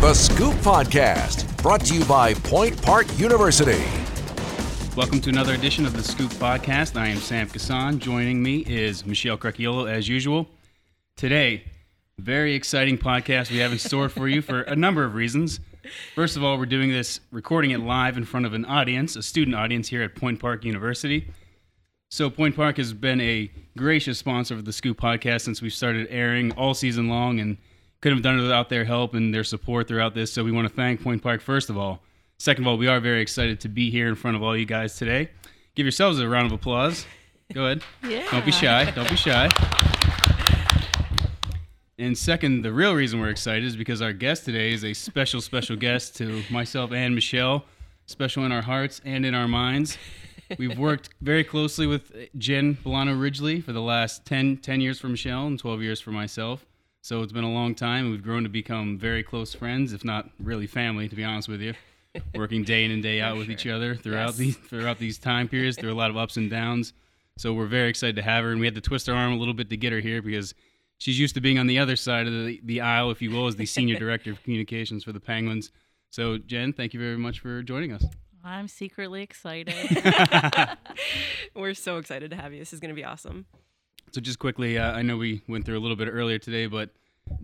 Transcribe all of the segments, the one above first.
The Scoop Podcast, brought to you by Point Park University. Welcome to another edition of the Scoop Podcast. I am Sam Kasan. Joining me is Michelle Crechiolo, as usual. Today, very exciting podcast we have in store for you for a number of reasons. First of all, we're doing this, recording it live in front of an audience, a student audience here at Point Park University. So, Point Park has been a gracious sponsor of the Scoop podcast since we started airing all season long and couldn't have done it without their help and their support throughout this. So, we want to thank Point Park, first of all. Second of all, we are very excited to be here in front of all you guys today. Give yourselves a round of applause. Go ahead. Yeah. Don't be shy. Don't be shy. And second, the real reason we're excited is because our guest today is a special, special guest to myself and Michelle, special in our hearts and in our minds. We've worked very closely with Jen Bullano Ridgley for the last 10, 10 years for Michelle and 12 years for myself. So it's been a long time, we've grown to become very close friends, if not really family, to be honest with you. Working day in and day out with each other throughout Yes. these throughout these time periods, through a lot of ups and downs. So we're very excited to have her, and we had to twist our arm a little bit to get her here because she's used to being on the other side of the, the aisle, if you will, as the senior director of communications for the Penguins. So Jen, thank you very much for joining us. I'm secretly excited. We're so excited to have you. This is going to be awesome. So just quickly, uh, I know we went through a little bit earlier today, but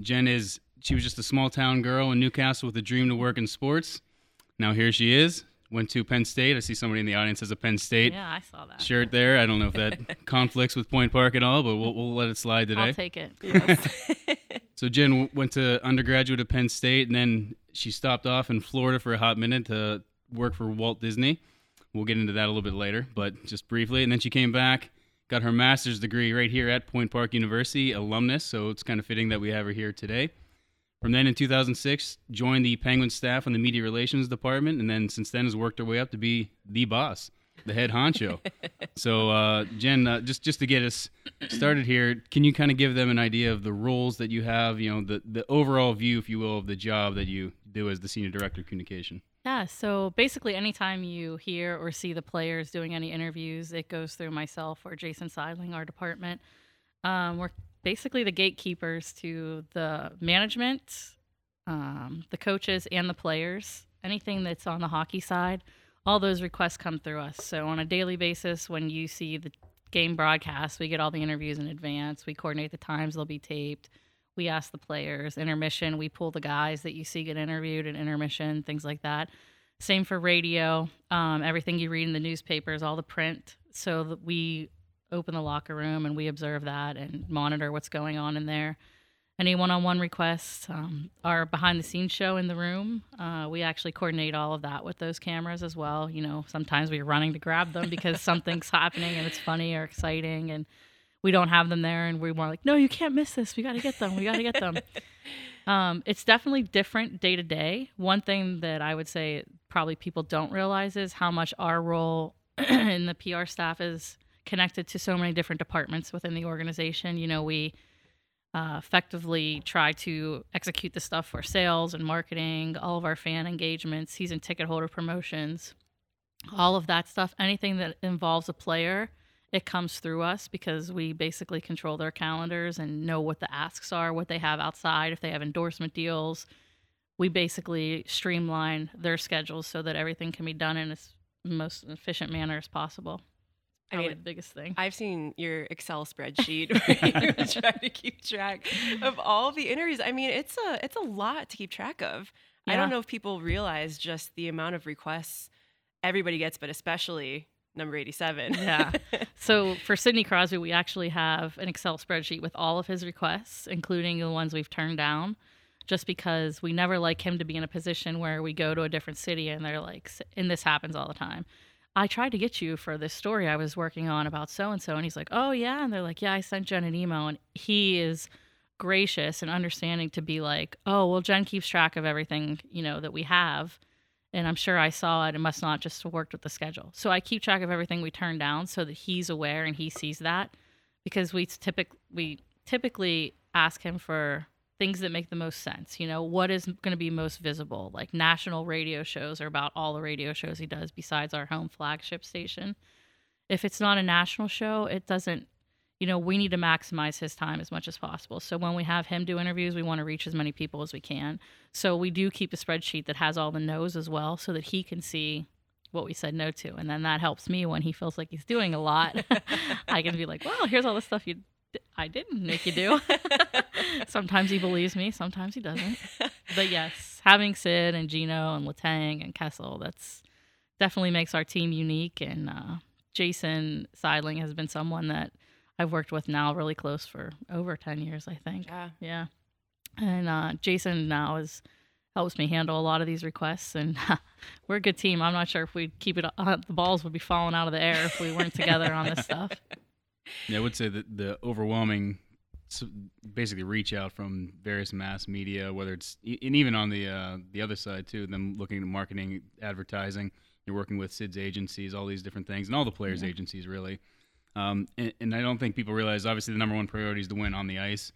Jen is she was just a small town girl in New Castle with a dream to work in sports. Now here she is. Went to Penn State. I see somebody in the audience has a Penn State yeah, I saw that. shirt there. I don't know if that conflicts with Point Park at all, but we'll, we'll let it slide today. I'll take it. So Jen went to undergraduate at Penn State, and then she stopped off in Florida for a hot minute to work for Walt Disney. We'll get into that a little bit later, but just briefly. And then she came back, got her master's degree right here at Point Park University, alumnus. So it's kind of fitting that we have her here today. From then in 2006, joined the Penguin staff on the media relations department, and then since then has worked her way up to be the boss, the head honcho. so, uh, Jen, uh, just just to get us started here, can you kind of give them an idea of the roles that you have? You know, the the overall view, if you will, of the job that you do as the senior director of communication. Yeah, so basically, anytime you hear or see the players doing any interviews, it goes through myself or Jason Seidling, our department. Um, we're basically the gatekeepers to the management, um, the coaches, and the players. Anything that's on the hockey side, all those requests come through us. So on a daily basis, when you see the game broadcast, we get all the interviews in advance. We coordinate the times they'll be taped. We ask the players. Intermission, we pull the guys that you see get interviewed at intermission, things like that. Same for radio. Um, everything you read in the newspapers, all the print. So that we open the locker room and we observe that and monitor what's going on in there. Any one-on-one requests, um, our behind-the-scenes show in the room. Uh, we actually coordinate all of that with those cameras as well. You know, sometimes we're running to grab them because something's happening and it's funny or exciting, and we don't have them there, and we're more like, no, you can't miss this. We got to get them. We got to get them. um, it's definitely different day to day. One thing that I would say probably people don't realize is how much our role in the PR staff is connected to so many different departments within the organization. You know, we uh, effectively try to execute the stuff for sales and marketing, all of our fan engagements, season ticket holder promotions, all of that stuff. Anything that involves a player, it comes through us because we basically control their calendars and know what the asks are, what they have outside, if they have endorsement deals. We basically streamline their schedules so that everything can be done in as most efficient manner as possible. I mean, the biggest thing. I've seen your Excel spreadsheet where you try to keep track of all the interviews. I mean, it's a it's a lot to keep track of. I don't know if people realize just the amount of requests everybody gets, but especially number 87. Yeah. So for Sidney Crosby, we actually have an Excel spreadsheet with all of his requests, including the ones we've turned down, just because we never like him to be in a position where we go to a different city and they're like, and this happens all the time. I tried to get you for this story I was working on about so and so. And he's like, oh, yeah. And they're like, yeah, I sent Jen an email. And he is gracious and understanding to be like, oh, well, Jen keeps track of everything, you know, that we have. And I'm sure I saw it. It must not just worked with the schedule. So I keep track of everything we turn down so that he's aware and he sees that because we typically we typically ask him for things that make the most sense. You know, what is going to be most visible? Like national radio shows are about all the radio shows he does besides our home flagship station. If it's not a national show, it doesn't you know, we need to maximize his time as much as possible. So when we have him do interviews, we want to reach as many people as we can. So we do keep a spreadsheet that has all the no's as well so that he can see what we said no to. And then that helps me when he feels like he's doing a lot. I can be like, well, here's all the stuff you I didn't make you do. sometimes he believes me, sometimes he doesn't. But yes, having Sid and Gino and Letang and Kessel, that's definitely makes our team unique. And uh, Jason Seidling has been someone that I've worked with now really close for over 10 years, I think. Yeah. Yeah. And uh, Jason now is helps me handle a lot of these requests and we're a good team. I'm not sure if we'd keep it uh, the balls would be falling out of the air if we weren't together on this stuff. Yeah, I would say that the overwhelming, basically, reach out from various mass media, whether it's and even on the uh, the other side too, them looking at marketing, advertising. You're working with Sid's agencies, all these different things, and all the players' yeah. agencies really. Um, and, and I don't think people realize. Obviously, the number one priority is to win on the ice,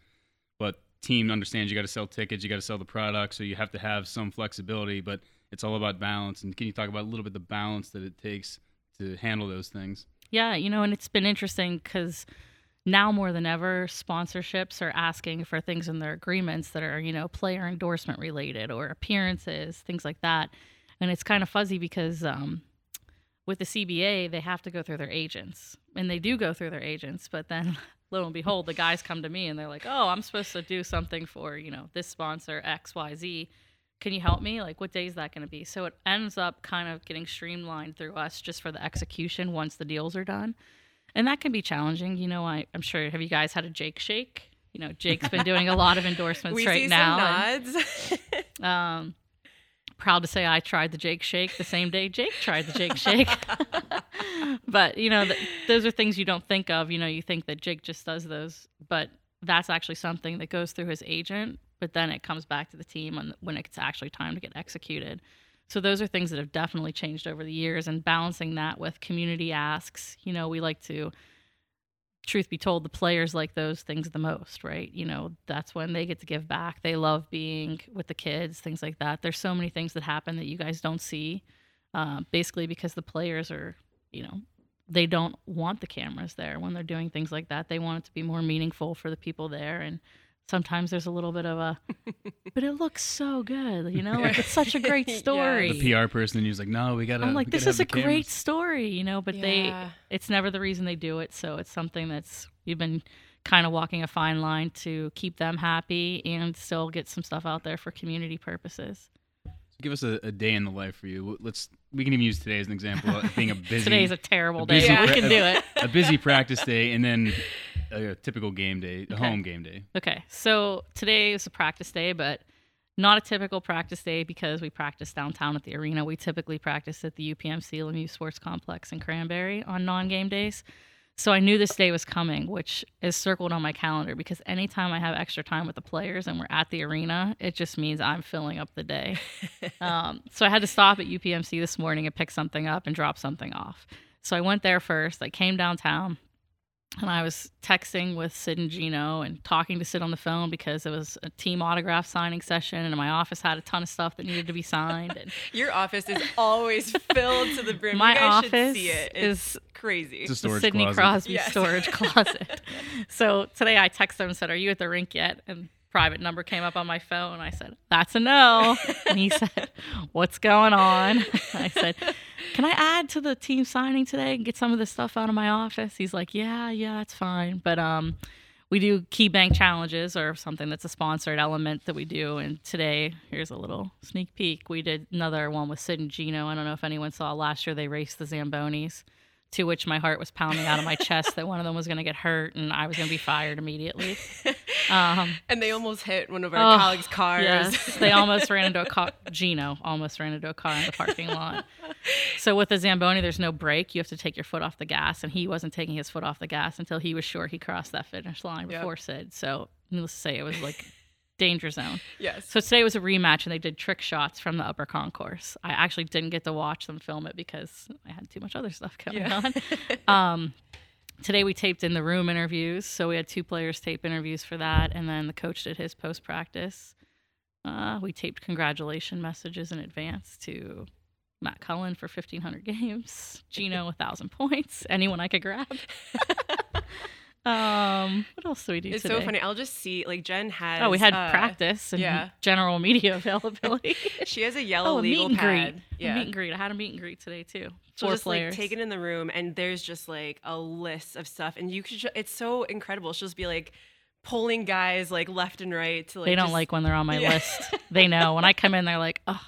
but team understands you got to sell tickets, you got to sell the product, so you have to have some flexibility. But it's all about balance. And can you talk about a little bit the balance that it takes to handle those things? Yeah, you know, and it's been interesting because now more than ever, sponsorships are asking for things in their agreements that are, you know, player endorsement related or appearances, things like that. And it's kind of fuzzy because um, with the CBA, they have to go through their agents. And they do go through their agents, but then lo and behold, the guys come to me and they're like, oh, I'm supposed to do something for, you know, this sponsor, XYZ can you help me? Like, what day is that going to be? So it ends up kind of getting streamlined through us just for the execution once the deals are done. And that can be challenging. You know, I, I'm sure, have you guys had a Jake shake? You know, Jake's been doing a lot of endorsements we right see now. And, um, proud to say I tried the Jake shake the same day Jake tried the Jake shake. but, you know, th- those are things you don't think of. You know, you think that Jake just does those, but that's actually something that goes through his agent but then it comes back to the team when, when it's actually time to get executed. So those are things that have definitely changed over the years and balancing that with community asks. You know, we like to truth be told, the players like those things the most, right? You know, that's when they get to give back. They love being with the kids, things like that. There's so many things that happen that you guys don't see, uh, basically because the players are, you know, they don't want the cameras there when they're doing things like that. They want it to be more meaningful for the people there. And sometimes there's a little bit of a but it looks so good you know like it's such a great story yeah. the pr person and who's like no we gotta i'm like this is a cameras. great story you know but yeah. they it's never the reason they do it so it's something that's you've been kind of walking a fine line to keep them happy and still get some stuff out there for community purposes give us a, a, day in the life for you. Let's we can even use today as an example of being a busy. Today's a terrible a day. Yeah. We can do it. A busy practice day, and then a, typical game day, a okay. home game day. Okay, so today is a practice day, but not a typical practice day because we practice downtown at the arena. We typically practice at the UPMC Lemieux Sports Complex in Cranberry on non-game days. So I knew this day was coming, which is circled on my calendar because anytime I have extra time with the players and we're at the arena, it just means I'm filling up the day. um, so I had to stop at UPMC this morning and pick something up and drop something off. So I went there first. I came downtown, and I was texting with Sid and Gino and talking to Sid on the phone because it was a team autograph signing session, and my office had a ton of stuff that needed to be signed. And Your office is always filled to the brim. My you guys office should see it. It's is crazy. It's a storage Sidney closet. Crosby Yes. storage closet. so today I texted him and said, "Are you at the rink yet?" And private number came up on my phone. I said, "That's a no." and he said, "What's going on?" I said, "Can I add to the team signing today and get some of this stuff out of my office?" He's like, "Yeah, yeah, that's fine." But um we do key bank challenges or something that's a sponsored element that we do. And today, here's a little sneak peek. We did another one with Sid and Gino. I don't know if anyone saw last year they raced the Zambonis to which my heart was pounding out of my chest that one of them was going to get hurt and I was going to be fired immediately. Um, and they almost hit one of our Oh, colleagues' cars. yes, they almost ran into a car. Gino almost ran into a car in the parking lot. So with the Zamboni, there's no brake. You have to take your foot off the gas, and he wasn't taking his foot off the gas until he was sure he crossed that finish line Yep. before Sid. So needless to say, it was like danger zone. yes. So today was a rematch, and they did trick shots from the upper concourse. I actually didn't get to watch them film it because I had too much other stuff going Yeah. on. Um, today we taped in the room interviews, so we had two players tape interviews for that, and then the coach did his post practice. Uh, we taped congratulation messages in advance to Matt Cullen for 1,500 games, Gino 1,000 points, anyone I could grab. Um, what else do we do It's today? so funny. I'll just see like Jen has. Oh, we had uh, practice and yeah. general media availability. She has a yellow oh, a meet legal and pad. greet. Yeah. A meet and greet. I had a meet and greet today too. She'll Four just players. like take it in the room, and there's just like a list of stuff, and you could. It's so incredible. She'll just be like pulling guys like left and right to like. they don't just- like when they're on my Yeah. list. They know when I come in, they're like, "Oh."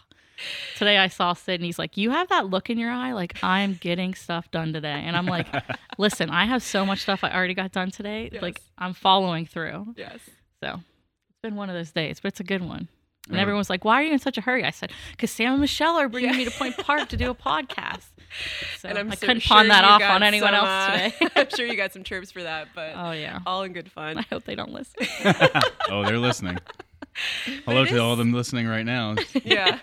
Today I saw Sid and he's like, "You have that look in your eye, like I'm getting stuff done today." And I'm like, "Listen, I have so much stuff I already got done today. Like I'm following through." Yes. So it's been one of those days, but it's a good one. And Yeah. everyone's like, "Why are you in such a hurry?" I said, "Because Sam and Michelle are bringing me to Point Park to do a podcast." So and I'm I so- couldn't sure pawn that off on anyone some, else uh, today. I'm sure you got some chirps for that, but oh yeah. all in good fun. I hope they don't listen. oh, they're listening. Hello it to all is- them listening right now. yeah.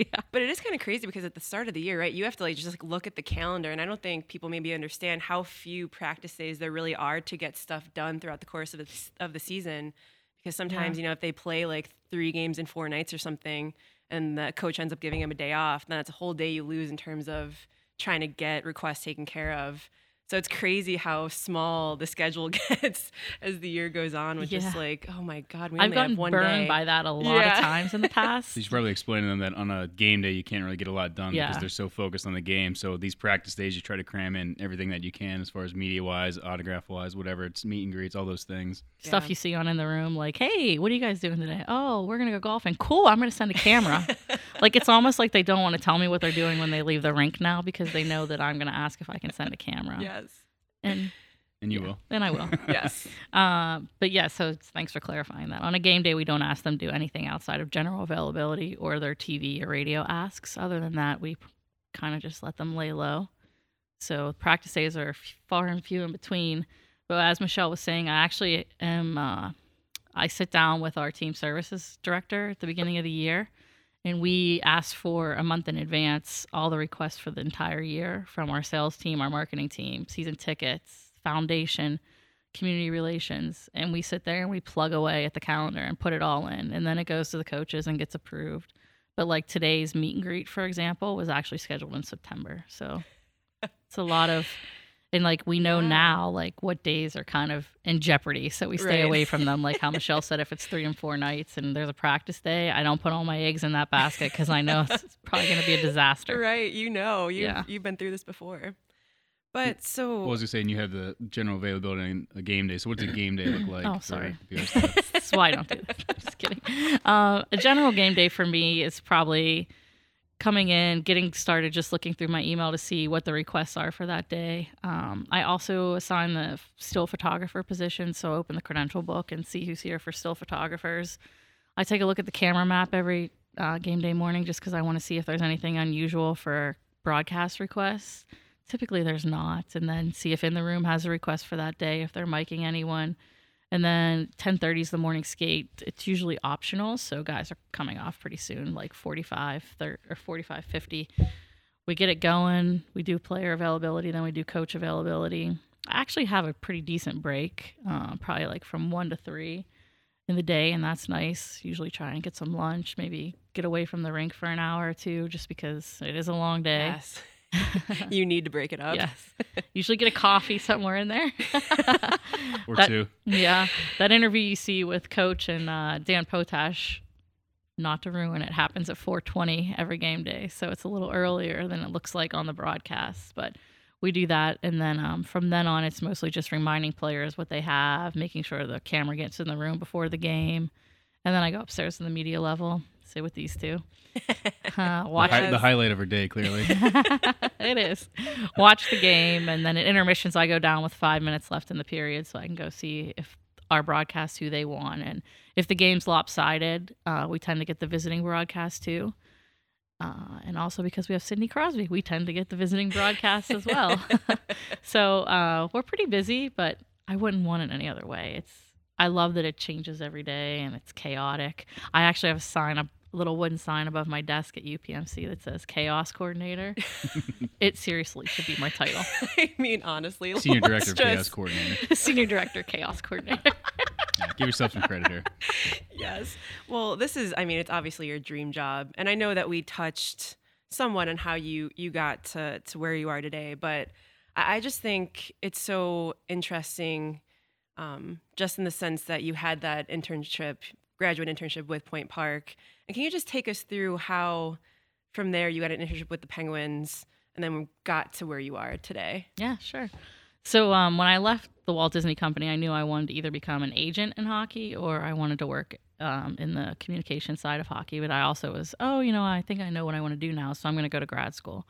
yeah. But it is kind of crazy because at the start of the year, right, you have to like just like look at the calendar, and I don't think people maybe understand how few practice days there really are to get stuff done throughout the course of the, of the season. Because sometimes you know if they play like three games in four nights or something, and the coach ends up giving them a day off, then it's a whole day you lose in terms of trying to get requests taken care of. So it's crazy how small the schedule gets as the year goes on, with just Yeah. like, oh my god, we I've only gotten have one burned day. by that a lot Yeah. of times in the past. So you should probably explain to them that on a game day you can't really get a lot done Yeah. because they're so focused on the game. So these practice days you try to cram in everything that you can as far as media wise, autograph wise, whatever. It's meet and greets, all those things. Stuff you see on in the room, like, hey, what are you guys doing today? Oh, we're gonna go golfing. Cool, I'm gonna send a camera. like it's almost like they don't want to tell me what they're doing when they leave the rink now because they know that I'm gonna ask if I can send a camera. Yes, And And you yeah, will. And I will. yes. Uh, but yeah, so thanks for clarifying that. On a game day, we don't ask them to do anything outside of general availability or their TV or radio asks. Other than that, we kind of just let them lay low. So practice days are f- far and few in between. But as Michelle was saying, I actually am. Uh, I sit down with our team services director at the beginning of the year, and we ask for a month in advance all the requests for the entire year from our sales team, our marketing team, season tickets, foundation, community relations, and we sit there and we plug away at the calendar and put it all in, and then it goes to the coaches and gets approved. But like today's meet and greet, for example, was actually scheduled in September, so it's a lot of. And like we know Yeah. now, like what days are kind of in jeopardy, so we stay Right. away from them. Like how Michelle said, if it's three and four nights and there's a practice day, I don't put all my eggs in that basket because I know it's probably going to be a disaster. Right, you know, you Yeah. have you've been through this before. But so What was I saying? You have the general availability on a game day. So what does a game day look like? Oh, sorry. the other stuff? That's why I don't do that. I'm just kidding. Uh, a general game day for me is probably coming in, getting started, just looking through my email to see what the requests are for that day. Um, I also assign the still photographer position, so open the credential book and see who's here for still photographers. I take a look at the camera map every uh, game day morning just because I want to see if there's anything unusual for broadcast requests. Typically, there's not, and then see if in the room has a request for that day, if they're miking anyone. And then 10:30 is the morning skate. It's usually optional, so guys are coming off pretty soon, like 45 thir- or 45 50. We get it going. We do player availability, then we do coach availability. I actually have a pretty decent break, uh, probably like from one to three in the day, and that's nice. Usually try and get some lunch, maybe get away from the rink for an hour or two, just because it is a long day. yes, you need to break it up. Yes. Usually get a coffee somewhere in there. Or That- two. Yeah, that interview you see with Coach and uh, Dan Potash, not to ruin it, happens at 4:20 every game day, so it's a little earlier than it looks like on the broadcast. But we do that, and then um, from then on, it's mostly just reminding players what they have, making sure the camera gets in the room before the game, and then I go upstairs to the media level, sit with these two, uh, The, watch hi- the highlight of her day, clearly. it is. Watch the game, and then at intermissions, I go down with five minutes left in the period, so I can go see if our broadcast who they want, and if the game's lopsided, uh, we tend to get the visiting broadcast too. Uh, and also because we have Sidney Crosby, we tend to get the visiting broadcast as well. so uh, we're pretty busy, but I wouldn't want it any other way. It's I love that it changes every day and it's chaotic. I actually have a sign, a little wooden sign above my desk at UPMC that says Chaos Coordinator. it seriously should be my title. I mean, honestly, Senior let's Director of Chaos Coordinator. Senior Director Chaos Coordinator. Yeah, give yourself some credit here. yes. Well, this is I mean, it's obviously your dream job. And I know that we touched somewhat on how you you got to to where you are today, but I, I just think it's so interesting um, just in the sense that you had that internship, graduate internship with Point Park. And can you just take us through how, from there, you got an internship with the Penguins and then got to where you are today? Yeah, sure. So um, when I left the Walt Disney Company, I knew I wanted to either become an agent in hockey or I wanted to work um, in the communication side of hockey. But I also was, oh, you know, I think I know what I want to do now, so I'm going to go to grad school.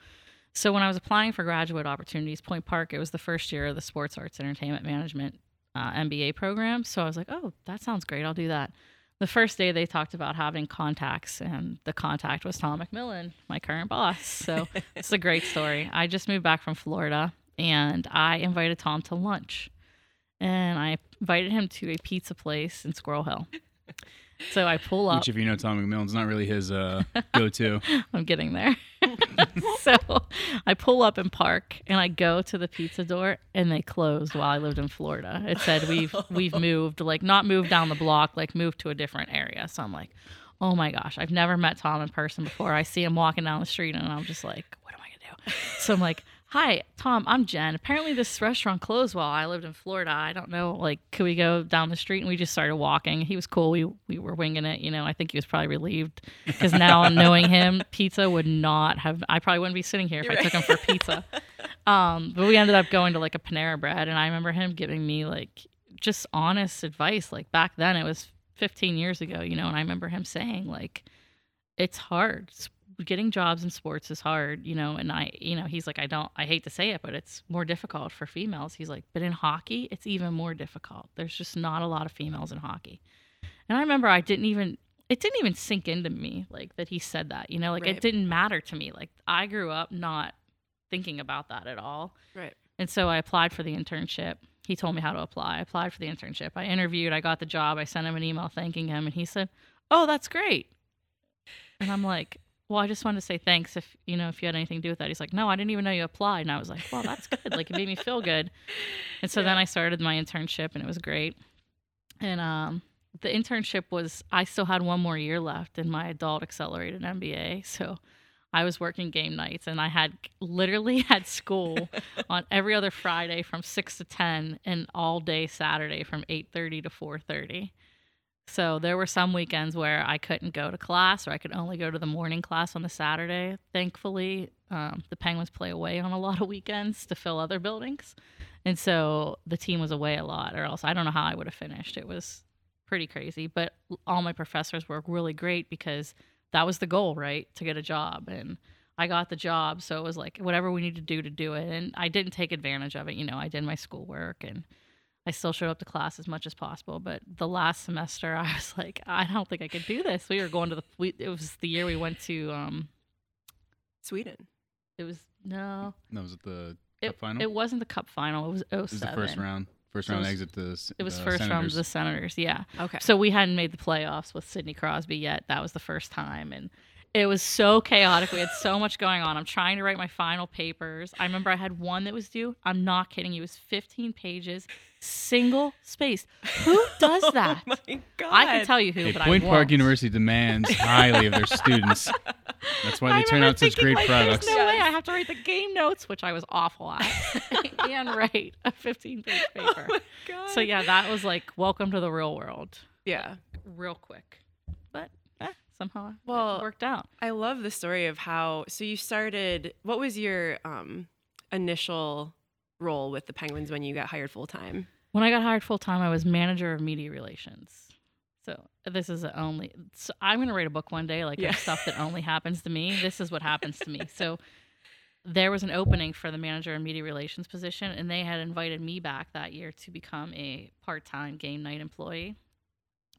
So when I was applying for graduate opportunities, Point Park, it was the first year of the Sports Arts Entertainment Management uh, MBA program. So I was like, oh, that sounds great. I'll do that. The first day they talked about having contacts, and the contact was Tom McMillan, my current boss. So it's a great story. I just moved back from Florida and I invited Tom to lunch. And I invited him to a pizza place in Squirrel Hill. So I pull up. Which, if you know Tom McMillan's not really his uh, go-to. I'm getting there. so I pull up and park and I go to the pizza door and they closed while I lived in Florida. It said we've we've moved, like not moved down the block, like moved to a different area. So I'm like, oh my gosh, I've never met Tom in person before. I see him walking down the street and I'm just like, what am I gonna do? So I'm like, Hi, Tom, I'm Jen. Apparently, this restaurant closed while I lived in Florida. I don't know, like, could we go down the street? And we just started walking. He was cool. We we were winging it. You know, I think he was probably relieved because now knowing him, pizza would not have. I probably wouldn't be sitting here if You're I took him for pizza. Um, but we ended up going to like a Panera Bread, and I remember him giving me like just honest advice. Like back then, it was 15 years ago, you know, and I remember him saying like, it's hard getting jobs in sports is hard, you know, and I, you know, he's like, I don't, I hate to say it, but it's more difficult for females. He's like, but in hockey, it's even more difficult. There's just not a lot of females in hockey. And I remember I didn't even, it didn't even sink into me like that he said that, you know, like Right. it didn't matter to me. Like I grew up not thinking about that at all. Right. And so I applied for the internship. He told me how to apply. I applied for the internship. I interviewed. I got the job. I sent him an email thanking him, and he said, "Oh, that's great." And I'm like, "Well, I just wanted to say thanks if you know if you had anything to do with that." He's like, "No, I didn't even know you applied." And I was like, "Well, that's good. like it made me feel good." And so then I started my internship, and it was great. And um, the internship was I still had one more year left in my adult accelerated MBA, so. I was working game nights and I had literally had school on every other Friday from 6 to 10 and all day Saturday from 8:30 to 4:30. So there were some weekends where I couldn't go to class or I could only go to the morning class on the Saturday. Thankfully, um, the Penguins play away on a lot of weekends to fill other buildings. And so the team was away a lot or else I don't know how I would have finished. It was pretty crazy, but all my professors were really great because that was the goal, right? To get a job. And I got the job. So it was like whatever we need to do to do it. And I didn't take advantage of it. You know, I did my schoolwork and I still showed up to class as much as possible. But the last semester, I was like, I don't think I could do this. We were going to the, we, it was the year we went to, um, Sweden. it was, no, That was at the it, cup final. it wasn't the cup final. It was 07. It was the first round. First So round was- exit to the It was the first round of the Senators. Yeah. Okay. So we hadn't made the playoffs with Sidney Crosby yet. That was the first time. And it was so chaotic. We had so much going on. I'm trying to write my final papers. I remember I had one that was due. I'm not kidding. you. It was 15 pages, single space. Who does that? Oh my god. I can tell you who, Hey, but Point I Park won't. University demands highly of their students. That's why I they turn remember out such thinking, great like, products. There's no way I have to write the game notes, which I was awful at, and write a 15 page paper. Oh my god. So yeah, that was like welcome to the real world, Yeah. real quick, but eh, somehow Well, it worked out. I love the story of how so you started what was your um initial role with the Penguins when you got hired full time? When I got hired full time, I was manager of media relations. So this is the only. So I'm gonna write a book one day, like Yeah. stuff that only happens to me. This is what happens to me. So there was an opening for the manager of media relations position, and they had invited me back that year to become a part-time game night employee.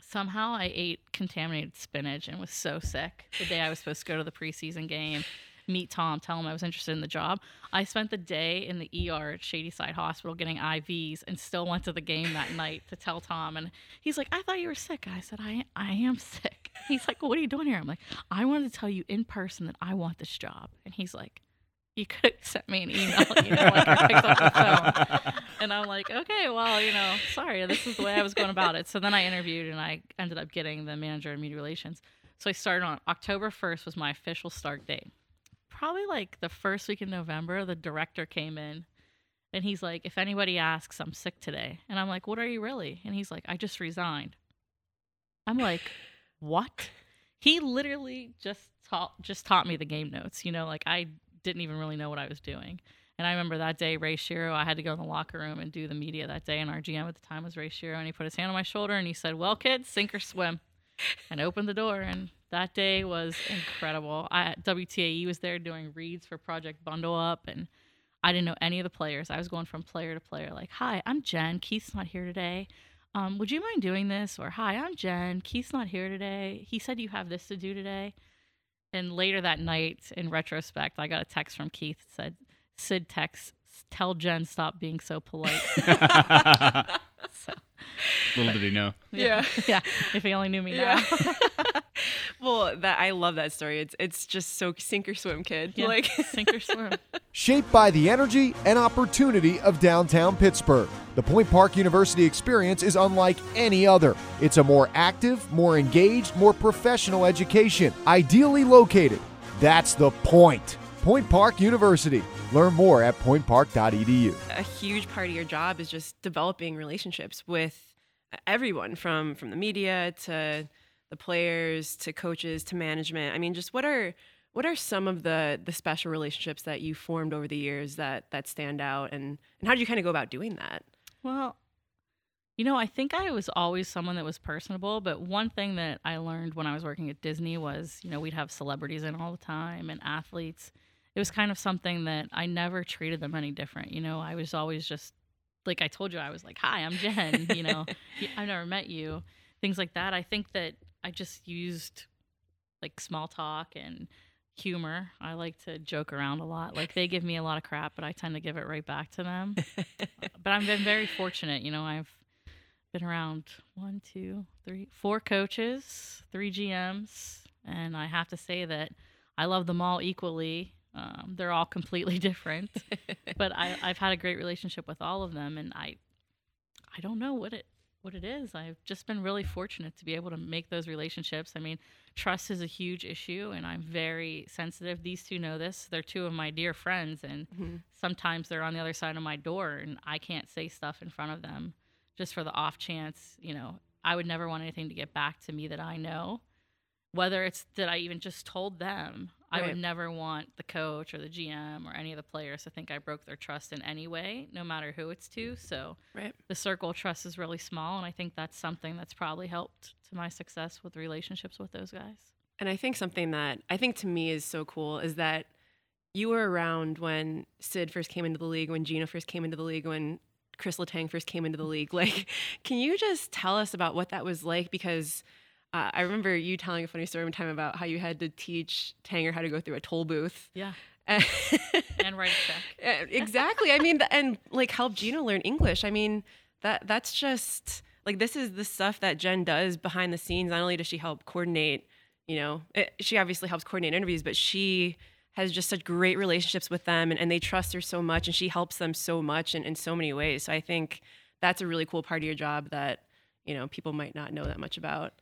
Somehow I ate contaminated spinach and was so sick the day I was supposed to go to the preseason game. Meet Tom, tell him I was interested in the job. I spent the day in the ER at Shadyside Hospital getting IVs and still went to the game that night to tell Tom. And he's like, I thought you were sick. I said, I, I am sick. He's like, What are you doing here? I'm like, I wanted to tell you in person that I want this job. And he's like, You could have sent me an email, you know, like I picked up the phone. And I'm like, Okay, well, you know, sorry, this is the way I was going about it. So then I interviewed and I ended up getting the manager of media relations. So I started on October 1st was my official start date probably like the first week in November, the director came in And he's like, if anybody asks, I'm sick today. And I'm like, what are you really? And he's like, I just resigned. I'm like, what? He literally just taught just taught me the game notes. You know, like I didn't even really know what I was doing. And I remember that day, Ray Shero, I had to go in the locker room and do the media that day. And our GM at the time was Ray Shero. And he put his hand on my shoulder and he said, Well, kids, sink or swim. And opened the door. And that day was incredible. I, WTAE was there doing reads for Project Bundle Up. And I didn't know any of the players. I was going from player to player, like, Hi, I'm Jen. Keith's not here today. Um, would you mind doing this? Or, Hi, I'm Jen. Keith's not here today. He said you have this to do today. And later that night, in retrospect, I got a text from Keith that said, Sid texts, tell Jen stop being so polite. so, Little did he know. Yeah. yeah. If he only knew me now. well, that I love that story. It's it's just so sink or swim, kid. Yeah, Like sink or swim. Shaped by the energy and opportunity of downtown Pittsburgh, the Point Park University experience is unlike any other. It's a more active, more engaged, more professional education, ideally located. That's the point. Point Park University. Learn more at pointpark.edu. a huge part of your job is just developing relationships with everyone from from the media to the players to coaches to management. I mean, just what are what are some of the the special relationships that you formed over the years that that stand out and and how did you kind of go about doing that? Well, you know, I think I was always someone that was personable, but one thing that I learned when I was working at Disney was, you know, we'd have celebrities in all the time and athletes. It was kind of something that I never treated them any different. You know, I was always just like I told you, I was like, "Hi, I'm Jen." You know, I've never met you. Things like that. I think that I just used like small talk and humor. I like to joke around a lot. Like they give me a lot of crap, but I tend to give it right back to them. but I've been very fortunate. You know, I've been around one, two, three, four coaches, three GMs, and I have to say that I love them all equally. Um, they're all completely different, but I, I've had a great relationship with all of them, and I, I don't know what it what it is. I've just been really fortunate to be able to make those relationships. I mean, trust is a huge issue, and I'm very sensitive. These two know this. They're two of my dear friends, and sometimes they're on the other side of my door, and I can't say stuff in front of them just for the off chance. You know, I would never want anything to get back to me that I know. Whether it's that I even just told them, I Right. would never want the coach or the GM or any of the players to think I broke their trust in any way, no matter who it's to. So Right. the circle of trust is really small, and I think that's something that's probably helped to my success with relationships with those guys. And I think something that I think to me is so cool is that you were around when Sid first came into the league, when Gino first came into the league, when Kris Letang first came into the league. Like, can you just tell us about what that was like? Because uh, I remember you telling a funny story one time about how you had to teach Tanger how to go through a toll booth. Yeah, And write a check. Exactly. I mean, and like help Gino learn English. I mean, that that's just like this is the stuff that Jen does behind the scenes. Not only does she help coordinate, you know, it, she obviously helps coordinate interviews, but she has just such great relationships with them and, and they trust her so much and she helps them so much in, in so many ways. So I think that's a really cool part of your job that, you know, people might not know that much about.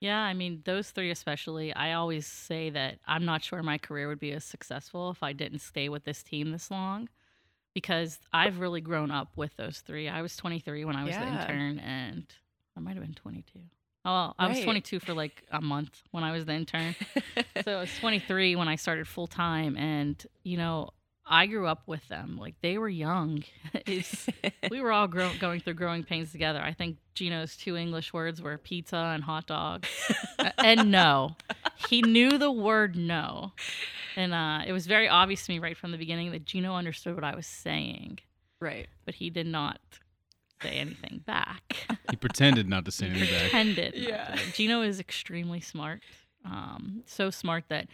Yeah, I mean, those three especially, I always say that I'm not sure my career would be as successful if I didn't stay with this team this long because I've really grown up with those three. I was 23 when I was the intern, and I might have been 22. Oh, well, I was 22 for like a month when I was the intern. so I was 23 when I started full time, and you know, I grew up with them. Like they were young. we were all grow- going through growing pains together. I think Gino's two English words were pizza and hot dog, Uh, and no. He knew the word no, and uh, it was very obvious to me right from the beginning that Gino understood what I was saying, Right. but he did not say anything back. He pretended not to say anything back. pretended. Yeah. Gino is extremely smart. Um, so smart that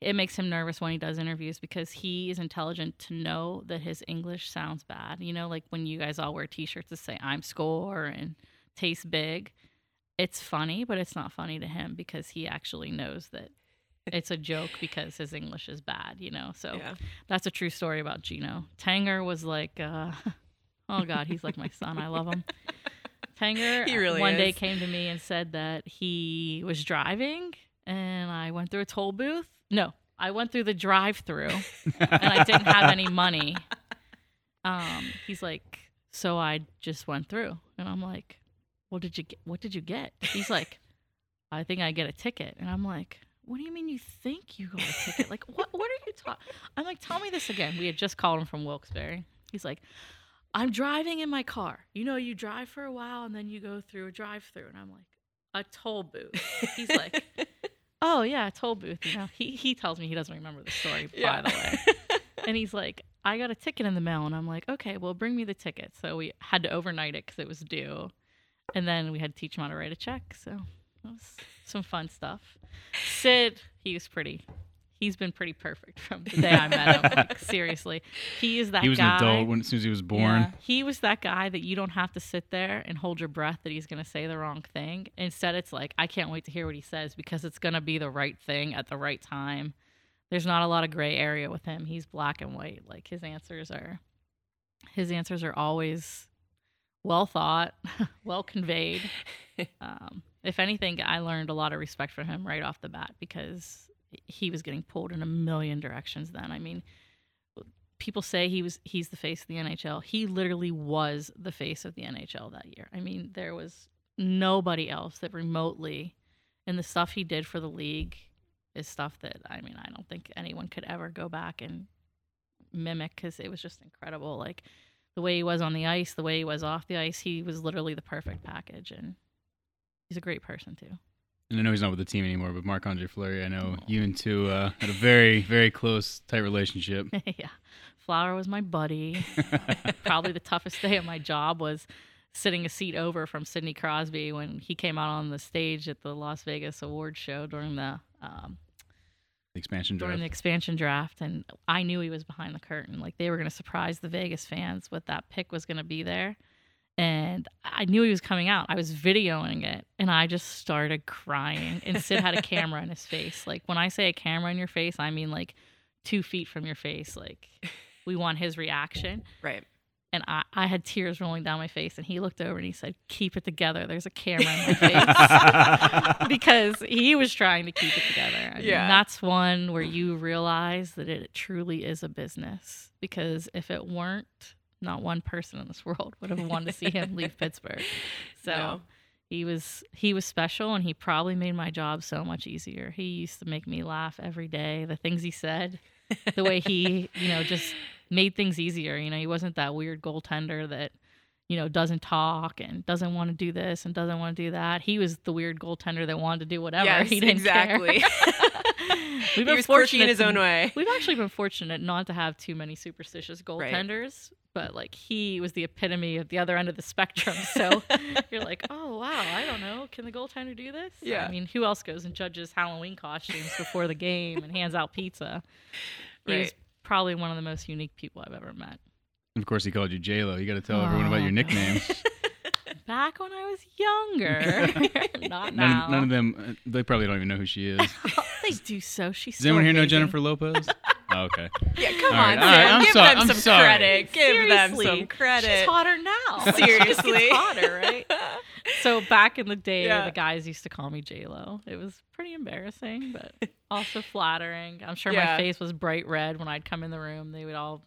it makes him nervous when he does interviews because he is intelligent to know that his English sounds bad. You know, like when you guys all wear T-shirts that say "I'm score" and "taste big." It's funny, but it's not funny to him because he actually knows that it's a joke because his English is bad. You know, so Yeah. that's a true story about Gino. Tanger was like, uh, oh God, he's like my son. I love him. Tanger He really one day came to me and said that he was driving and I went through a toll booth. No, I went through the drive through and I didn't have any money. um, he's like, so I just went through, and I'm like, what did you get? What did you get? He's like, I think I get a ticket, and I'm like, what do you mean you think you got a ticket? Like, what? What are you talking? I'm like, tell me this again. We had just called him from Wilkes-Barre. He's like, I'm driving in my car. You know, you drive for a while and then you go through a drive-through, and I'm like, a toll booth. He's like, oh yeah, toll booth. You know, he he tells me he doesn't remember the story, Yeah. by the way. And he's like, I got a ticket in the mail, and I'm like, okay, well, bring me the ticket. So we had to overnight it because it was due, and then we had to teach him how to write a check. So that was some fun stuff. Sid, he was pretty. He's been pretty perfect from the day I met him. Like seriously, he is that he was guy. an adult when, as soon as he was born. Yeah. He was that guy that you don't have to sit there and hold your breath that he's going to say the wrong thing. Instead, it's like, I can't wait to hear what he says because it's going to be the right thing at the right time. There's not a lot of gray area with him. He's black and white. Like his answers are his answers are always well thought, well conveyed. Um, if anything, I learned a lot of respect for him right off the bat because he was getting pulled in a million directions then. I mean, people say he was he's the face of the NHL. He literally was the face of the NHL that year. I mean, there was nobody else that remotely and the stuff he did for the league is stuff that I mean, I don't think anyone could ever go back and mimic cuz it was just incredible like the way he was on the ice, the way he was off the ice, he was literally the perfect package and he's a great person too. And I know he's not with the team anymore, but Marc Andre Fleury, I know you and two uh, had a very, very close, tight relationship. yeah. Flower was my buddy. Probably the toughest day of my job was sitting a seat over from Sidney Crosby when he came out on the stage at the Las Vegas Awards show during the um, Expansion during draft. the expansion draft, and I knew he was behind the curtain. Like they were going to surprise the Vegas fans with that pick was going to be there, and I knew he was coming out. I was videoing it, and I just started crying. And Sid had a camera in his face. Like when I say a camera in your face, I mean like two feet from your face. Like we want his reaction. Right. And I, I had tears rolling down my face, and he looked over and he said, "Keep it together. There's a camera in my face." because he was trying to keep it together. I mean, Yeah. that's one where you realize that it truly is a business. Because if it weren't, not one person in this world would have wanted to see him leave Pittsburgh. So No. he was he was special, and he probably made my job so much easier. He used to make me laugh every day. The things he said, the way he you know just made things easier. You know, he wasn't that weird goaltender that you know, doesn't talk and doesn't want to do this and doesn't want to do that. He was the weird goaltender that wanted to do whatever. Yes, he didn't exactly. We've he been was quirky in his own way. We've actually been fortunate not to have too many superstitious Right. goaltenders, but like he was the epitome of the other end of the spectrum. So you're like, oh wow, I don't know, can the goaltender do this? Yeah. I mean, who else goes and judges Halloween costumes before the game and hands out pizza? He was probably one of the most unique people I've ever met. Of course, he called you J Lo. You got to tell everyone about Oh, your no. nicknames. Back when I was younger, not none, now. none of them, uh, they probably don't even know who she is. they do so. She's Does anyone here know. Jennifer Lopez? Oh, okay. Yeah, come All right, on, all right, Sam. I'm Give sorry, them I'm some sorry. credit. Give them some credit. She's hotter now. Like, she just gets Seriously. hotter, right? So back in the day, Yeah. the guys used to call me J Lo. It was pretty embarrassing, but also flattering. I'm sure Yeah. my face was bright red when I'd come in the room. They would all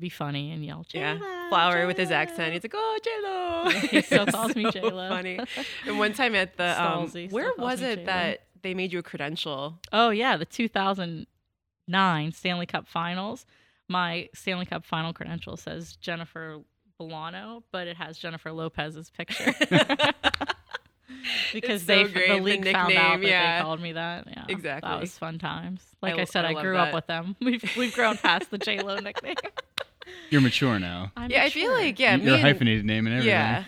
be funny and yell, Yeah, "J-Lo, Flower with his accent. He's like, "Oh, J Lo." Yeah, he still calls me J-Lo. Funny. And one time at the um, where was it J-Lo. that they made you a credential? Oh yeah, the 2009 Stanley Cup Finals. My Stanley Cup final credential says Jennifer Bullano, but it has Jennifer Lopez's picture. because It's they great, the the league found out that yeah. they called me that. Yeah, Exactly. That was fun times. Like I, lo- said, I I, grew that. up with them. We've we've grown past the J Lo nickname. You're mature now. I'm yeah, I feel like yeah, You're and- hyphenated name and everything. Yeah,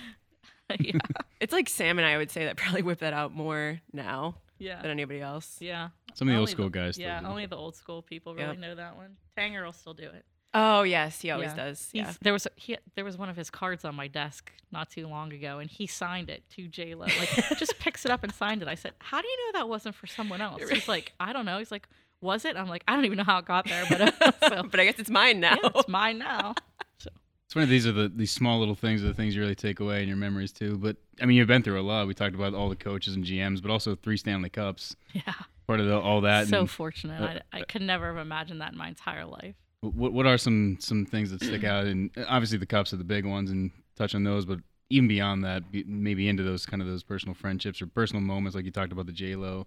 yeah, it's like Sam and I would say that probably whip that out more now yeah, than anybody else. yeah. Some of the old Only school guys. Yeah, only the old school people really Yep. know that one. Tanger will still do it. Oh yes, he always Yeah. does. He's, Yeah. There was a, he, there was one of his cards on my desk not too long ago, and he signed it to J Lo. Like, just picks it up and signed it. I said, "How do you know that wasn't for someone else?" He's like, "I don't know." He's like, "Was it?" I'm like, "I don't even know how it got there, but uh, so, but I guess it's mine now. yeah, it's mine now." It's funny. These are the these small little things are the things you really take away in your memories too. But I mean, you've been through a lot. We talked about all the coaches and GMs, but also three Stanley Cups. Yeah, Part of the, all that. so and, fortunate. uh, I, I could never have imagined that in my entire life. What what are some some things that stick out? And obviously the cups are the big ones, and touch on those. But even beyond that, be, maybe into those kind of those personal friendships or personal moments, like you talked about the J Lo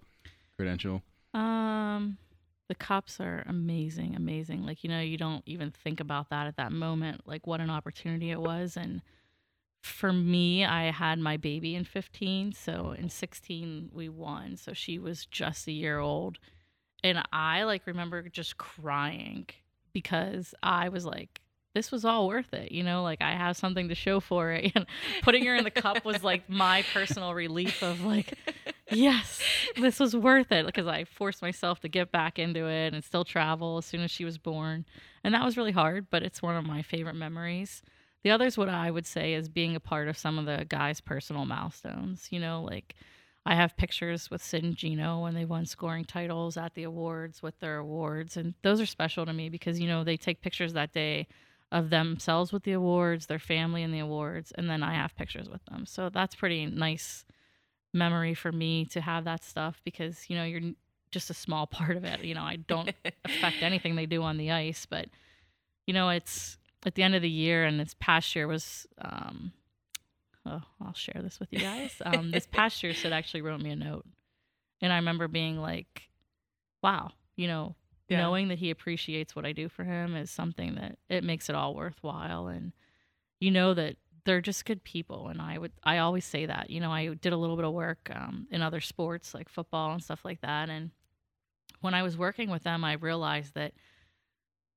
credential. Um, the cups are amazing, amazing. Like you know, you don't even think about that at that moment. Like what an opportunity it was, and for me, I had my baby in 15, so in 16 we won. So she was just a year old, and I like remember just crying because I was like, this was all worth it, you know. Like I have something to show for it, and putting her in the cup was like my personal relief of like, yes, this was worth it because I forced myself to get back into it and still travel as soon as she was born, and that was really hard, but it's one of my favorite memories. The others, what I would say, is being a part of some of the guys' personal milestones. You know, like I have pictures with Sid and Gino when they won scoring titles at the awards with their awards. And those are special to me because, you know, they take pictures that day of themselves with the awards, their family and the awards, and then I have pictures with them. So that's pretty nice memory for me to have that stuff because, you know, you're just a small part of it. You know, I don't affect anything they do on the ice, but you know, it's at the end of the year, and this past year was. Um, oh, I'll share this with you guys. Um, this past year, Sid actually wrote me a note, and I remember being like, "Wow, you know, Yeah. knowing that he appreciates what I do for him is something that it makes it all worthwhile." And you know that they're just good people, and I would, I always say that. You know, I did a little bit of work um, in other sports like football and stuff like that, and when I was working with them, I realized that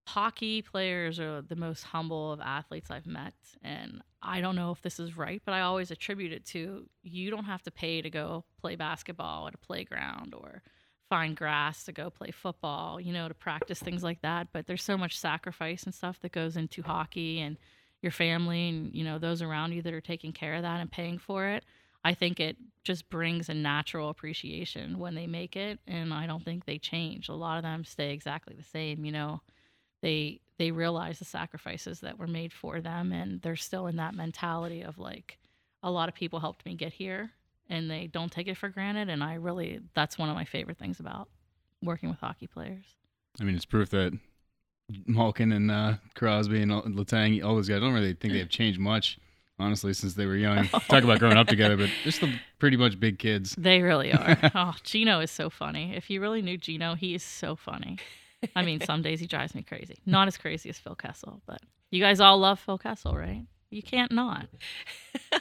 hockey players are the most humble of athletes I've met. And I don't know if this is right, but I always attribute it to you don't have to pay to go play basketball at a playground or find grass to go play football, you know, to practice things like that. But there's so much sacrifice and stuff that goes into hockey and your family and, you know, those around you that are taking care of that and paying for it. I think it just brings a natural appreciation when they make it. And I don't think they change. A lot of them stay exactly the same, you know they they realize the sacrifices that were made for them and they're still in that mentality of like a lot of people helped me get here and they don't take it for granted and i really that's one of my favorite things about working with hockey players I mean, it's proof that Malkin and uh, Crosby and Letang, all those guys, I don't really think they've changed much, honestly, since they were young. Talk about growing up together, but they're still pretty much big kids. they really are oh gino is so funny if you really knew gino he is so funny i mean some days he drives me crazy not as crazy as phil kessel but you guys all love phil kessel right you can't not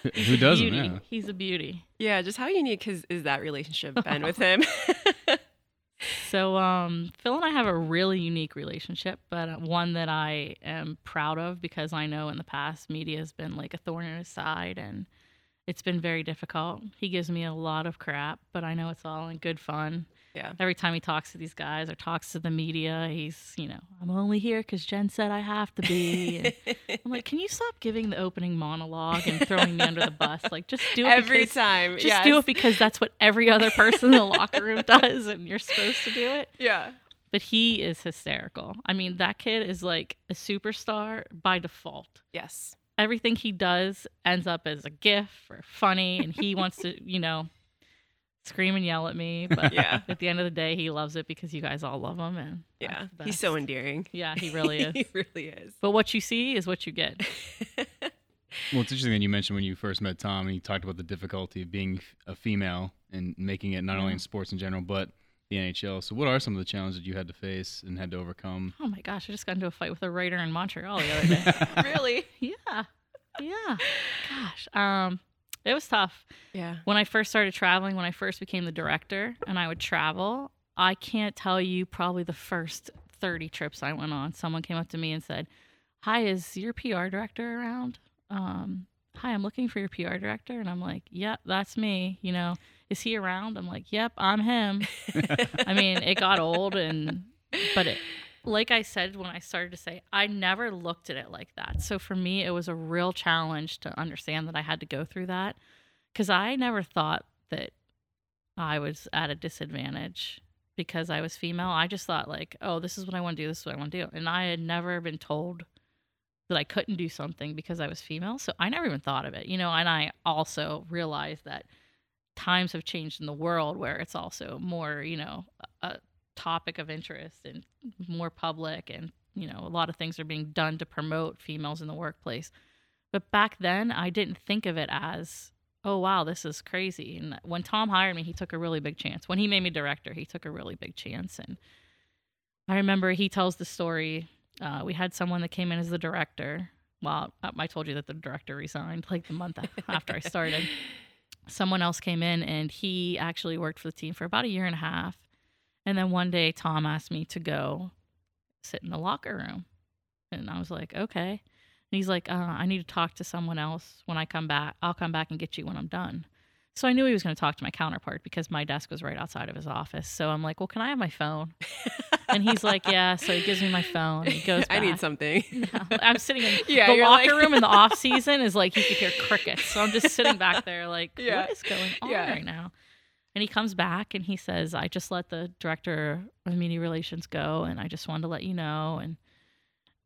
Who doesn't? beauty. Yeah. he's a beauty Yeah, just how unique is, is that relationship been with him? So, um, Phil and I have a really unique relationship, but uh, one that I am proud of because I know in the past media has been like a thorn in his side and it's been very difficult. He gives me a lot of crap, but I know it's all in good fun. Yeah. Every time he talks to these guys or talks to the media, he's, you know, I'm only here because Jen said I have to be. And I'm like, can you stop giving the opening monologue and throwing me under the bus? Like, just do it Every because- time. Just yes. do it because that's what every other person in the locker room does, and you're supposed to do it Yeah. but he is hysterical. I mean, that kid is like a superstar by default. Yes. Everything he does ends up as a gif or funny, and he wants to, you know, scream and yell at me. But Yeah. at the end of the day, he loves it because you guys all love him, and Yeah. He's so endearing. yeah, he really is. he really is. but what you see is what you get. Well, it's interesting that you mentioned when you first met Tom, and you talked about the difficulty of being a female and making it not only in sports in general, but the NHL. So, what are some of the challenges that you had to face and had to overcome? Oh my gosh, I just got into a fight with a writer in Montreal the other day. really? yeah, yeah. Gosh, um, it was tough. Yeah. when I first started traveling, when I first became the director and I would travel, I can't tell you probably the first 30 trips I went on. Someone came up to me and said, Hi, is your PR director around? Um, Hi, I'm looking for your PR director. And I'm like, Yep, that's me. You know, is he around? I'm like, Yep, I'm him. I mean, it got old and, but it, like I said when I started to say, I never looked at it like that. So for me, it was a real challenge to understand that I had to go through that because I never thought that I was at a disadvantage because I was female. I just thought like, oh, this is what I want to do. This is what I want to do, and I had never been told that I couldn't do something because I was female. So I never even thought of it, you know. And I also realized that times have changed in the world where it's also more, you know, a topic of interest and more public and you know, a lot of things are being done to promote females in the workplace. But back then, I didn't think of it as, oh, wow, this is crazy. And when Tom hired me, he took a really big chance. When he made me director, he took a really big chance. And I remember he tells the story. Uh, we had someone that came in as the director. Well, I told you that the director resigned like the month after I started. Someone else came in and he actually worked for the team for about a year and a half. And then one day, Tom asked me to go sit in the locker room. And I was like, okay. And he's like, uh, I need to talk to someone else when I come back. I'll come back and get you when I'm done. So I knew he was going to talk to my counterpart because my desk was right outside of his office. So I'm like, well, can I have my phone? and he's like, yeah. So he gives me my phone. He goes, I need something. I'm sitting in yeah, the locker like... room in the off season is like you could hear crickets. So I'm just sitting back there like, yeah. what is going on yeah. right now? And he comes back and he says, I just let the director of media relations go and I just wanted to let you know. And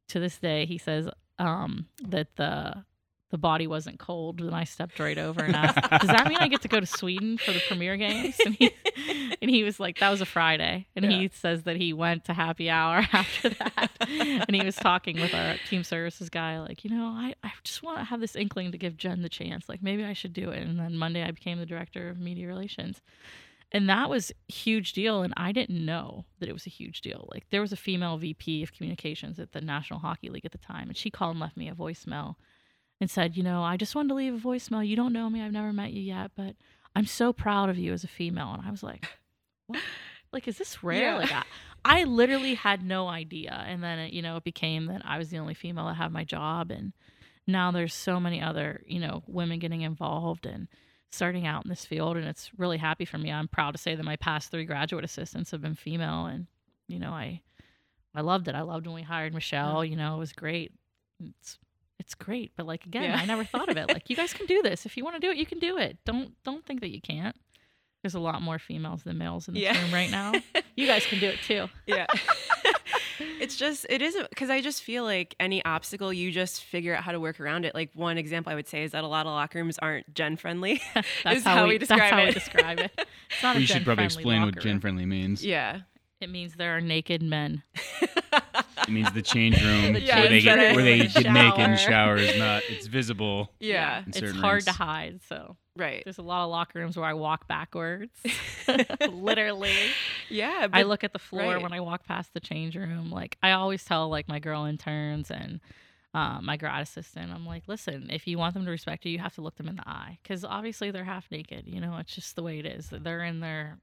to this day, he says um, that the the body wasn't cold. And I stepped right over and asked, Does that mean I get to go to Sweden for the premiere games? And he, and he was like, That was a Friday. And yeah. he says that he went to happy hour after that. and he was talking with our team services guy, like, You know, I, I just want to have this inkling to give Jen the chance. Like, maybe I should do it. And then Monday I became the director of media relations. And that was a huge deal. And I didn't know that it was a huge deal. Like, there was a female VP of communications at the National Hockey League at the time, and she called and left me a voicemail and said, You know, I just wanted to leave a voicemail. You don't know me, I've never met you yet, but I'm so proud of you as a female. And I was like, What? Like, is this rare? Yeah. Like, I, I literally had no idea. And then, it, you know, it became that I was the only female that had my job. And now there's so many other, you know, women getting involved and starting out in this field. And it's really happy for me. I'm proud to say that my past three graduate assistants have been female. And, you know, I, I loved it. I loved when we hired Michelle. You know, it was great. It's it's great. But like again, yeah. I never thought of it. Like you guys can do this. If you want to do it, you can do it. Don't don't think that you can't. There's a lot more females than males in this yeah. room right now. You guys can do it too. Yeah. it's just it isn't because I just feel like any obstacle you just figure out how to work around it. Like one example I would say is that a lot of locker rooms aren't Jen friendly. that's how, how, we, we describe that's it. How we describe it. It's not you should probably explain what Jen friendly means. Yeah. It means there are naked men. It means the change room the where they get where they get naked and shower is not it's visible. Yeah, it's hard to hide. So right, there's a lot of locker rooms where I walk backwards, literally. Yeah, I look at the floor right. when I walk past the change room. Like I always tell like my girl interns and. Um, my grad assistant, I'm like, listen, if you want them to respect you, you have to look them in the eye because obviously they're half naked. You know, it's just the way it is. They're in their,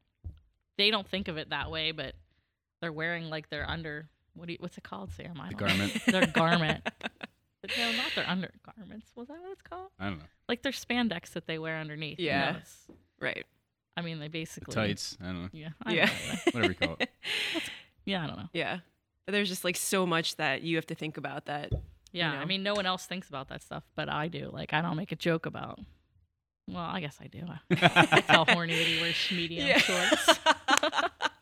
they don't think of it that way, but they're wearing like their under what do you, what's it called, Sam? I The garment. their garment. But no, not their undergarments. Was that what it's called? I don't know. Like their spandex that they wear underneath. Yeah. Right. I mean, they basically the tights. I don't know. Yeah. I yeah. Know, whatever you call it. yeah, I don't know. Yeah. There's just like so much that you have to think about that. Yeah, you know? I mean, no one else thinks about that stuff, but I do. Like, I don't make a joke about. Well, I guess I do. I tell horny that he wears medium yeah. shorts.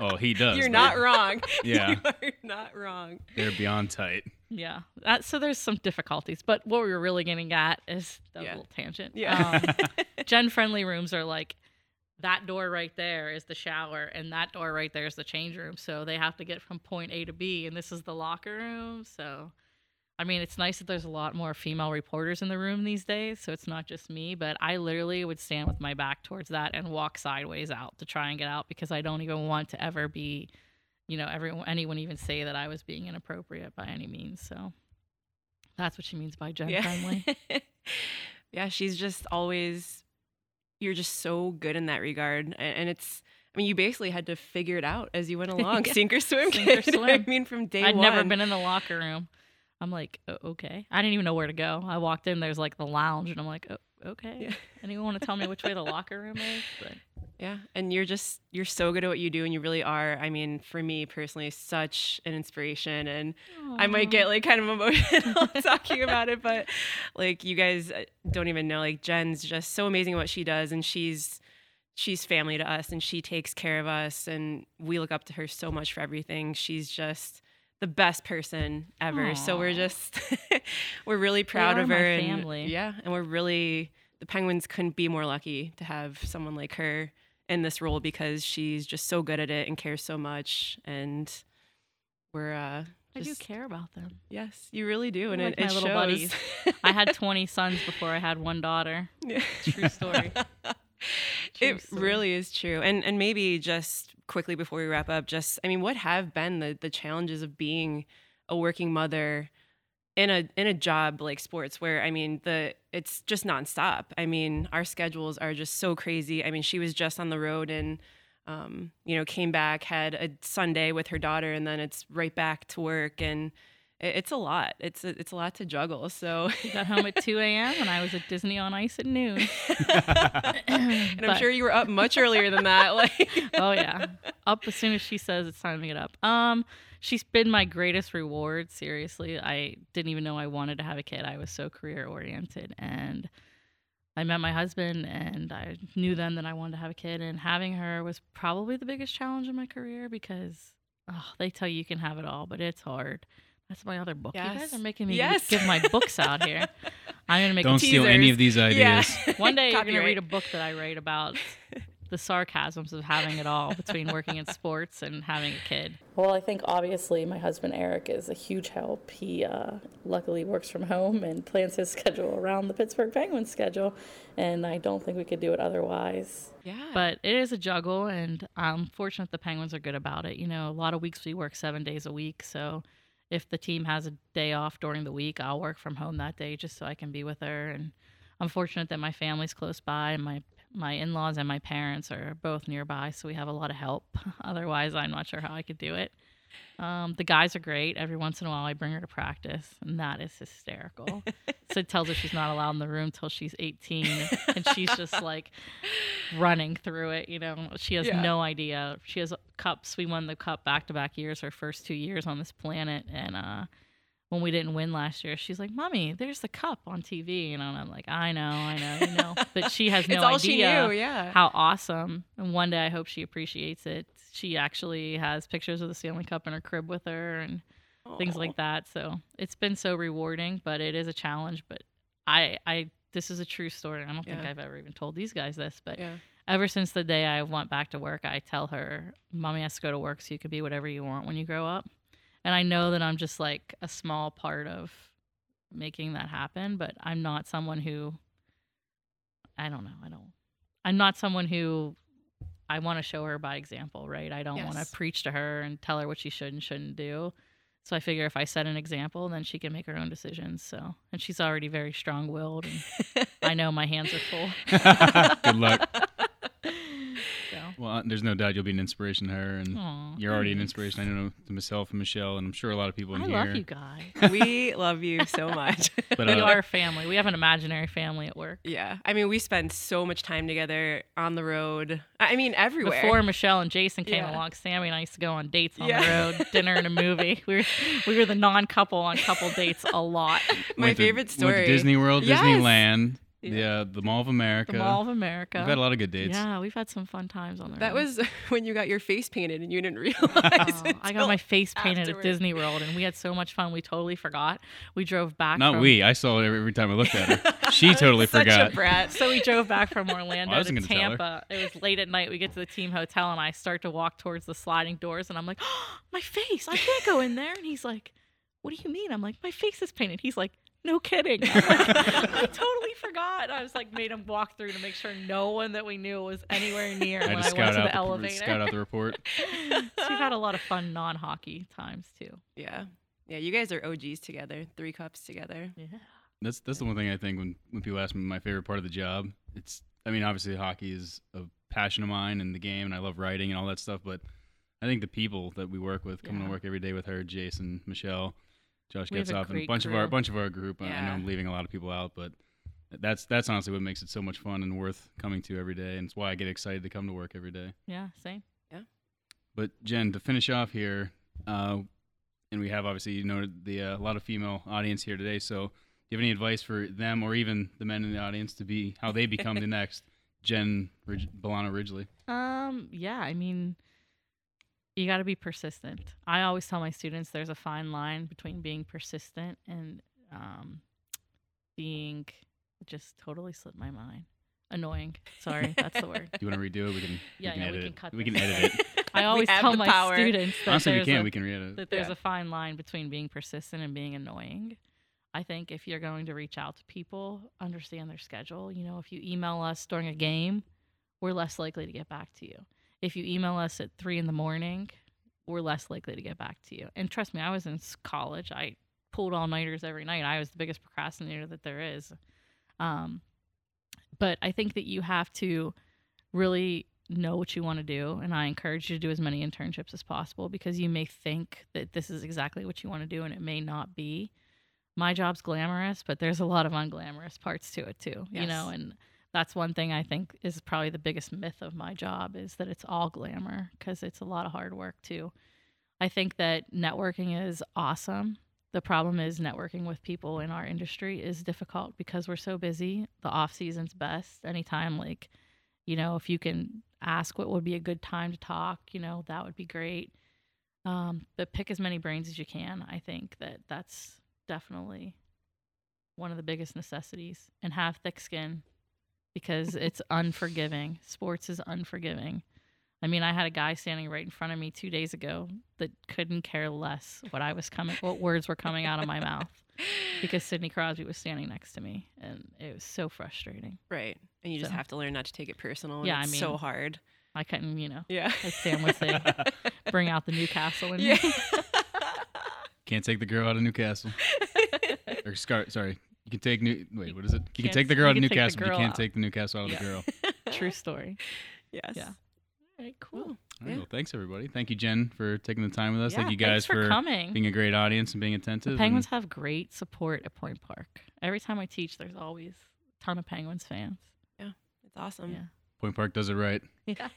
Oh, he does. You're not wrong. Yeah. you are not wrong. They're beyond tight. Yeah. That, so there's some difficulties, but what we were really getting at is that yeah. little tangent. Yeah. Um, Jen friendly rooms are like that door right there is the shower, and that door right there is the change room. So they have to get from point A to B, and this is the locker room. So I mean, it's nice that there's a lot more female reporters in the room these days, so it's not just me, but I literally would stand with my back towards that and walk sideways out to try and get out because I don't even want to ever be, you know, everyone anyone even say that I was being inappropriate by any means. So that's what she means by Jen yeah. friendly. yeah, she's just always you're just so good in that regard and it's I mean, you basically had to figure it out as you went along, yeah. sink or swim. Sink or swim. I mean, from day I'd one. I'd never been in the locker room. I'm like, okay. I didn't even know where to go. I walked in, there's like the lounge, and I'm like, oh, okay. Yeah. Anyone want to tell me which way the locker room is? But yeah, and you're just you're so good at what you do, and you really are. I mean, for me personally, such an inspiration, and Aww. I might get like kind of emotional talking about it, but like you guys uh, don't even know. Like Jen's just so amazing at what she does, and she's she's family to us, and she takes care of us, and we look up to her so much for everything. She's just the best person ever. Aww. So we're just we're really proud of her and family. yeah, and we're really the Penguins couldn't be more lucky to have someone like her in this role because she's just so good at it and cares so much and we're uh, I do care about them. Yes, you really do, and like it, my it little shows. buddies. I had 20 sons before I had one daughter. Yeah. True story. True it story. really is true. And and maybe just quickly before we wrap up, just I mean, what have been the the challenges of being a working mother in a in a job like sports where I mean the it's just nonstop. I mean, our schedules are just so crazy. I mean, she was just on the road and um, you know, came back, had a Sunday with her daughter, and then it's right back to work and it's a lot. It's a, it's a lot to juggle. So, Got home at 2 a.m. and I was at Disney on Ice at noon. and I'm sure you were up much earlier than that. Like, oh yeah up as soon as she says it's time to get up um she's been my greatest reward seriously i didn't even know i wanted to have a kid i was so career oriented and i met my husband and i knew then that i wanted to have a kid and having her was probably the biggest challenge in my career because oh, they tell you you can have it all but it's hard that's my other book you guys are making me Yes. give my books out here i'm gonna make Don't a steal any of these ideas. yeah. one day you're gonna read a book that I write about the sarcasms of having it all between working in sports and having a kid. Well, I think obviously my husband Eric is a huge help. He uh, luckily works from home and plans his schedule around the Pittsburgh Penguins schedule, and I don't think we could do it otherwise. Yeah. But it is a juggle, and I'm fortunate the Penguins are good about it. You know, a lot of weeks we work seven days a week, so if the team has a day off during the week, I'll work from home that day just so I can be with her. And I'm fortunate that my family's close by, and my my in-laws and my parents are both nearby, so we have a lot of help. Otherwise, I'm not sure how I could do it. Um, the guys are great. Every once in a while, I bring her to practice, and that is hysterical. Sid tells her she's not allowed in the room till she's 18, and she's just like running through it. You know, she has Yeah. no idea. She has cups. We won the cup back to back years, her first two years on this planet, and uh, when we didn't win last year, she's like, "Mommy, there's the cup on TV," You and I'm like, "I know, I know, you know," but she has no it's all idea she knew. Yeah. how awesome. And one day I hope she appreciates it. She actually has pictures of the Stanley Cup in her crib with her and things like that. So it's been so rewarding, but it is a challenge. But I, I, this is a true story. I don't think I've ever even told these guys this, but Yeah. ever since the day I went back to work, I tell her, "Mommy has to go to work so you can be whatever you want when you grow up." And I know that I'm just like a small part of making that happen, but I'm not someone who I don't know, I don't I'm not someone who I want to show her by example, right? I don't want to preach to her and tell her what she should and shouldn't do. So I figure if I set an example, then she can make her own decisions. So, and she's already very strong-willed, and I know my hands are full. Good luck. So, Well, there's no doubt you'll be an inspiration to her, and aw, you're already an inspiration. I know to myself and Michelle, and I'm sure a lot of people in I here. love you guys. we love you so much. But we uh, are a family. We have an imaginary family at work. yeah. I mean, we spend so much time together on the road. I I mean, everywhere. Before Michelle and Jason came Yeah. along, Sammy and I used to go on dates on Yeah. the road, dinner and a movie. We were we were the non-couple on couple dates a lot. My went to- favorite story. Went to Disney World, Yes. Disneyland, Yeah. the uh, the Mall of America. The Mall of America. We've had a lot of good dates. Yeah, we've had some fun times on the That road. was when you got your face painted and you didn't realize. Oh, I got my face painted afterward. at Disney World, and we had so much fun. We totally forgot. We drove back. Not from, we. I saw it every, every time I looked at her. She totally Such forgot. a brat. So we drove back from Orlando Well, I wasn't to gonna tell her. Tampa. It was late at night. We get to the team hotel, and I start to walk towards the sliding doors, and I'm like, oh, "My face! I can't go in there." And he's like, "What do you mean?" I'm like, "My face is painted." He's like, "No kidding." I'm like, I totally forgot. I was like, made him walk through to make sure no one that we knew was anywhere near I when had I to went to out the the, elevator. scout out the report. so we've had a lot of fun non-hockey times too. Yeah. Yeah, you guys are OGs together. Three cups together. Yeah. That's that's the one thing I think when when people ask me my favorite part of the job. It's I mean obviously hockey is a passion of mine and the game and I love writing and all that stuff, but I think the people that we work with coming Yeah. to work every day with her, Jason, Michelle, Josh We off a and a great bunch of our bunch of our group. I- I know I'm leaving a lot of people out, but that's that's honestly what makes it so much fun and worth coming to every day, and it's why I get excited to come to work every day. Yeah. Same. Yeah. But Jen, to finish off here, uh, and we have obviously you know the uh, a lot of female audience here today. So, do you have any advice for them or even the men in the audience to be how they become the next Jen Ridge, Bullano Ridgley? Um, yeah, I mean, you got to be persistent. I always tell my students there's a fine line between being persistent and um, being just totally slipped my mind. Annoying. Sorry, that's the word. Do you want to redo it? We can. Yeah, we can yeah, edit we can it. cut We can edit it. I always tell my power. students that Honestly, we there's can. a- We can re-edit it. that there's Yeah. a fine line between being persistent and being annoying. I think if you're going to reach out to people, understand their schedule. You know, if you email us during a game, we're less likely to get back to you. If you email us at three in the morning, we're less likely to get back to you. And trust me, I was in college. I pulled all nighters every night. I was the biggest procrastinator that there is. Um, but I think that you have to really know what you want to do and i encourage you to do as many internships as possible because you may think that this is exactly what you want to do and it may not be my job's glamorous but there's a lot of unglamorous parts to it too you know and that's one thing i think is probably the biggest myth of my job is that it's all glamour because it's a lot of hard work too. I think that networking is awesome. The problem is networking with people in our industry is difficult because we're so busy. The off season's best anytime like you know if you can ask what would be a good time to talk you know that would be great. Um, but pick as many brains as you can i think that that's definitely one of the biggest necessities. And have thick skin because it's unforgiving sports is unforgiving i mean i had a guy standing right in front of me two days ago that couldn't care less what i was coming what words were coming out of my mouth because sidney crosby was standing next to me and it was so frustrating Right. And you just have to learn not to take it personal. and Yeah, I it's so hard. i couldn't you know Yeah. as sam would say bring out the New Castle in yeah. me Can't take the girl out of New Castle. or Scar- sorry, you can take New. Wait, what is it? You can take the girl out of can take the New Castle, but you can't out. take the New Castle out of Yeah. the girl. true story yes. Yeah. all right cool Cool. All right, Yeah. well, thanks everybody. Thank you, Jen, for taking the time with us. Thank you guys thanks for, coming being a great audience and being attentive. The Penguins and have great support at Point Park. Every time I teach, there's always a ton of Penguins fans. Yeah, it's awesome. Yeah. Point Park does it right. Yeah.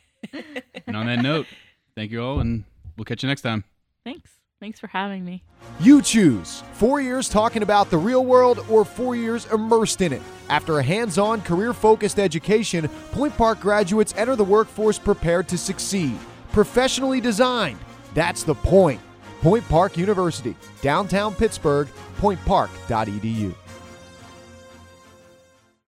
And on that note, thank you all, and we'll catch you next time. Thanks. Thanks for having me. You choose four years talking about the real world or four years immersed in it. After a hands on, career focused education, Point Park graduates enter the workforce prepared to succeed. Professionally designed. That's the point. Point Park University, downtown Pittsburgh, pointpark.edu.